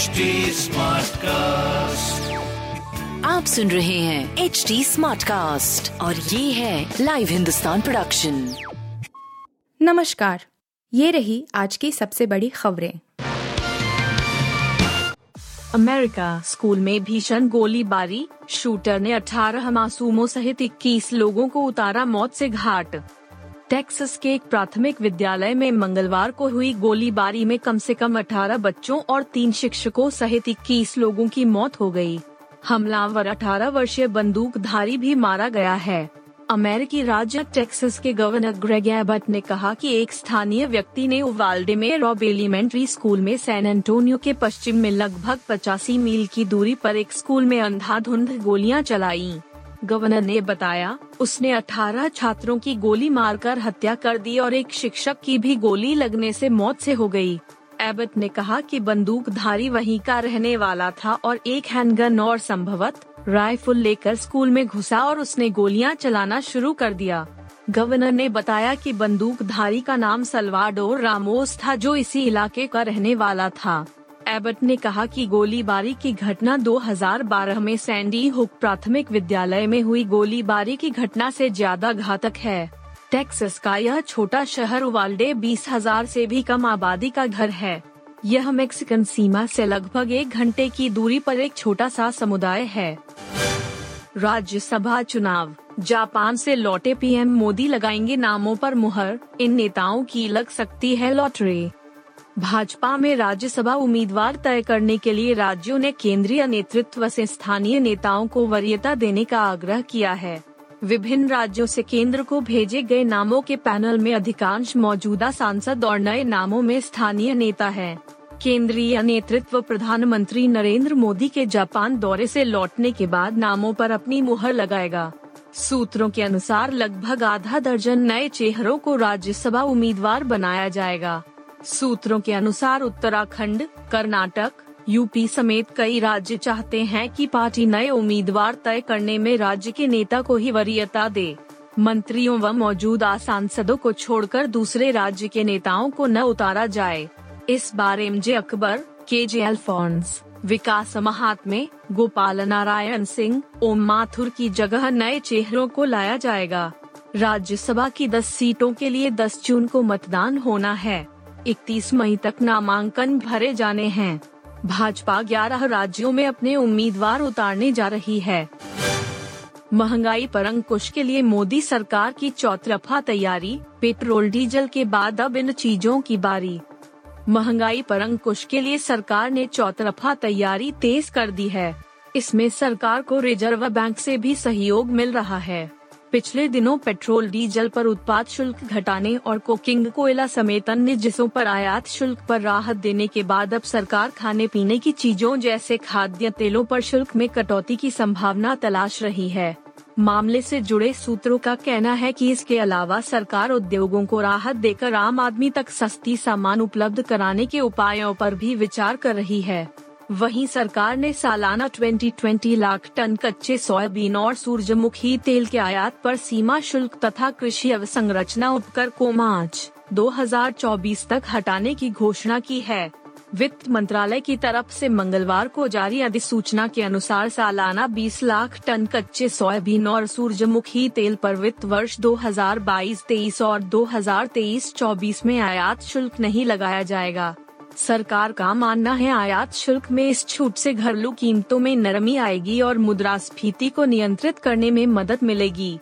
HD cast आप सुन रहे हैं एच डी स्मार्ट कास्ट और ये है लाइव हिंदुस्तान प्रोडक्शन नमस्कार। ये रही आज की सबसे बड़ी खबरें। अमेरिका स्कूल में भीषण गोलीबारी। शूटर ने 18 मासूमों सहित 21 लोगों को उतारा मौत से घाट। टेक्सास के एक प्राथमिक विद्यालय में मंगलवार को हुई गोलीबारी में कम से कम 18 बच्चों और तीन शिक्षकों सहित 21 लोगों की मौत हो गई। हमलावर 18 वर्षीय बंदूकधारी भी मारा गया है अमेरिकी राज्य टेक्सास के गवर्नर ग्रेग एबट ने कहा कि एक स्थानीय व्यक्ति ने उवाल्डे में रॉब एलिमेंट्री स्कूल में सैन एंटोनियो के पश्चिम में लगभग पचासी मील की दूरी पर एक स्कूल में अंधाधुंध गोलियाँ चलाई गवर्नर ने बताया, उसने 18 छात्रों की गोली मारकर हत्या कर दी और एक शिक्षक की भी गोली लगने से मौत से हो गई। एबट ने कहा कि बंदूकधारी वहीं का रहने वाला था और एक हैंडगन और संभवत राइफल लेकर स्कूल में घुसा और उसने गोलियाँ चलाना शुरू कर दिया गवर्नर ने बताया कि बंदूकधारी का नाम सलवाडोर रामोस था जो इसी इलाके का रहने वाला था एबट ने कहा कि गोलीबारी की घटना 2012 में सैंडी हुक प्राथमिक विद्यालय में हुई। गोलीबारी की घटना से ज़्यादा घातक है। टेक्सस का यह छोटा शहर उवाल्डे बीस हज़ार ऐसी भी कम आबादी का घर है। यह मेक्सिकन सीमा से लगभग एक घंटे की दूरी पर एक छोटा सा समुदाय है। राज्यसभा चुनाव। जापान से लौटे पीएम मोदी लगाएँगे नामों पर मुहर। इन नेताओं की लग सकती है लॉटरी। भाजपा में राज्यसभा उम्मीदवार तय करने के लिए राज्यों ने केंद्रीय नेतृत्व से स्थानीय नेताओं को वरीयता देने का आग्रह किया है। विभिन्न राज्यों से केंद्र को भेजे गए नामों के पैनल में अधिकांश मौजूदा सांसद और नए नामों में स्थानीय नेता हैं। केंद्रीय नेतृत्व प्रधानमंत्री नरेंद्र मोदी के जापान दौरे से लौटने के बाद नामों पर अपनी मुहर लगाएगा। सूत्रों के अनुसार लगभग आधा दर्जन नए चेहरों को राज्यसभा उम्मीदवार बनाया जाएगा। सूत्रों के अनुसार उत्तराखंड, कर्नाटक, यूपी समेत कई राज्य चाहते हैं कि पार्टी नए उम्मीदवार तय करने में राज्य के नेता को ही वरीयता दे। मंत्रियों व मौजूदा सांसदों को छोड़कर दूसरे राज्य के नेताओं को न उतारा जाए। इस बार एम जे अकबर के जे अल्फोंस, विकास महात्मे, गोपाल नारायण सिंह, ओम माथुर की जगह नए चेहरों को लाया जाएगा। राज्यसभा की 10 सीटों के लिए 10 जून को मतदान होना है। 31 मई तक नामांकन भरे जाने हैं। भाजपा 11 राज्यों में अपने उम्मीदवार उतारने जा रही है। महँगाई पर अंकुश के लिए मोदी सरकार की चौतरफा तैयारी, पेट्रोल, डीजल के बाद अब इन चीज़ों की बारी। महँगाई पर अंकुश के लिए सरकार ने चौतरफा तैयारी तेज कर दी है। इसमें सरकार को रिज़र्व बैंक से भी सहयोग मिल रहा है। पिछले दिनों पेट्रोल, डीजल पर उत्पाद शुल्क घटाने और कोकिंग, कोयला समेत अन्य जिसों पर आयात शुल्क पर राहत देने के बाद अब सरकार खाने पीने की चीज़ों जैसे खाद्य तेलों पर शुल्क में कटौती की संभावना तलाश रही है। मामले से जुड़े सूत्रों का कहना है कि इसके अलावा सरकार उद्योगों को राहत देकर आम आदमी तक सस्ती सामान उपलब्ध कराने के उपायों पर भी विचार कर रही है। वहीं सरकार ने सालाना 20-20 लाख टन कच्चे सोयाबीन और सूरजमुखी तेल के आयात पर सीमा शुल्क तथा कृषि अवसंरचना उपकर को मार्च 2024 तक हटाने की घोषणा की है। वित्त मंत्रालय की तरफ़ से मंगलवार को जारी अधिसूचना के अनुसार सालाना 20 लाख टन कच्चे सोयाबीन और सूरजमुखी तेल पर वित्त वर्ष 2022-23 और 2023-24 में आयात शुल्क नहीं लगाया जाएगा। सरकार का मानना है, आयात शुल्क में इस छूट से घरेलू कीमतों में नरमी आएगी और मुद्रास्फीति को नियंत्रित करने में मदद मिलेगी।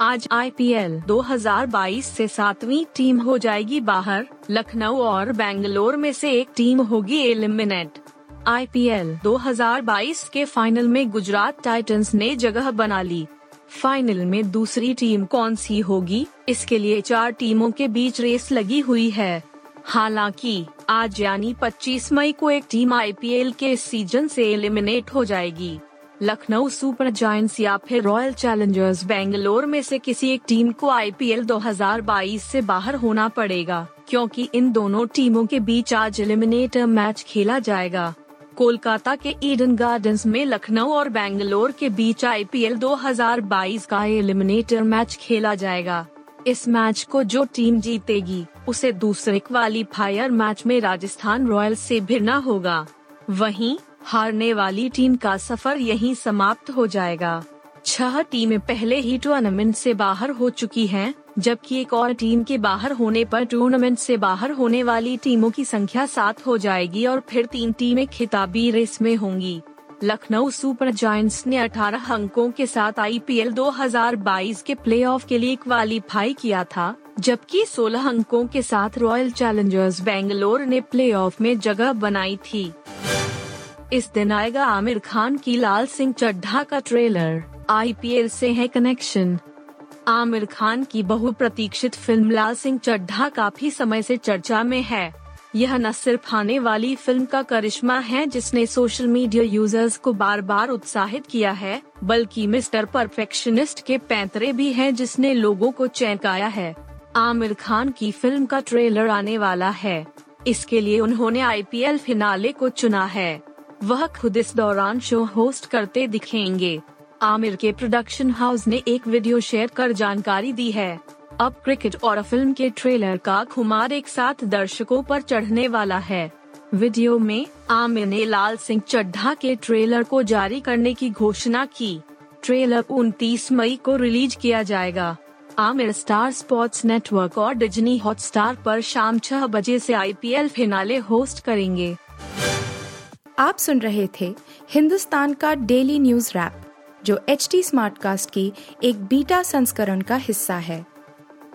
आज आईपीएल 2022 से सातवीं टीम हो जाएगी बाहर, लखनऊ और बेंगलोर में से एक टीम होगी एलिमिनेट। आईपीएल 2022 के फाइनल में गुजरात टाइटंस ने जगह बना ली। फाइनल में दूसरी टीम कौन सी होगी? इसके लिए चार टीमों के बीच रेस लगी हुई है। हालाँकि, आज यानी 25 मई को एक टीम आईपीएल के इस सीज़न से एलिमिनेट हो जाएगी। लखनऊ सुपर जायंट्स या फिर रॉयल चैलेंजर्स बेंगलोर में से किसी एक टीम को आईपीएल 2022 से बाहर होना पड़ेगा, क्योंकि इन दोनों टीमों के बीच आज एलिमिनेटर मैच खेला जाएगा। कोलकाता के ईडन गार्डन्स में लखनऊ और बेंगलोर के बीच आईपीएल 2022 का एलिमिनेटर मैच खेला जाएगा। इस मैच को जो टीम जीतेगी उसे दूसरे क्वालीफायर मैच में राजस्थान रॉयल्स से भिड़ना होगा। वहीं हारने वाली टीम का सफ़र यहीं समाप्त हो जाएगा। छह टीमें पहले ही टूर्नामेंट से बाहर हो चुकी हैं, जबकि एक और टीम के बाहर होने पर टूर्नामेंट से बाहर होने वाली टीमों की संख्या सात हो जाएगी और फिर तीन टीमें खिताबी रेस में होंगी। लखनऊ सुपर जायंट्स ने 18 अंकों के साथ आईपीएल 2022 के प्लेऑफ के लिए क्वालिफाई किया था, जबकि 16 अंकों के साथ रॉयल चैलेंजर्स बेंगलोर ने प्लेऑफ में जगह बनाई थी। इस दिन आएगा आमिर खान की लाल सिंह चड्ढा का ट्रेलर, आईपीएल से है कनेक्शन। आमिर खान की बहुप्रतीक्षित फ़िल्म लाल सिंह चड्ढा काफ़ी समय से चर्चा में है। यह न सिर्फ़ आने वाली फ़िल्म का करिश्मा है जिसने सोशल मीडिया यूज़र्स को बार बार उत्साहित किया है, बल्कि मिस्टर परफेक्शनिस्ट के पैंतरे भी हैं जिसने लोगों को चैनकाया है। आमिर खान की फ़िल्म का ट्रेलर आने वाला है। इसके लिए उन्होंने आईपीएल फिनाले को चुना है। वह खुद इस दौरान शो होस्ट करते दिखेंगे। आमिर के प्रोडक्शन हाउस ने एक वीडियो शेयर कर जानकारी दी है। अब क्रिकेट और फ़िल्म के ट्रेलर का खुमार एक साथ दर्शकों पर चढ़ने वाला है। वीडियो में आमिर ने लाल सिंह चड्ढा के ट्रेलर को जारी करने की घोषणा की। ट्रेलर 29 मई को रिलीज़ किया जाएगा। आमिर स्टार स्पोर्ट्स नेटवर्क और डिज्नी हॉटस्टार पर शाम छह बजे से आईपीएल फिनाले होस्ट करेंगे। आप सुन रहे थे हिंदुस्तान का डेली न्यूज़ रैप, जो एच टी स्मार्टकास्ट की एक बीटा संस्करण का हिस्सा है।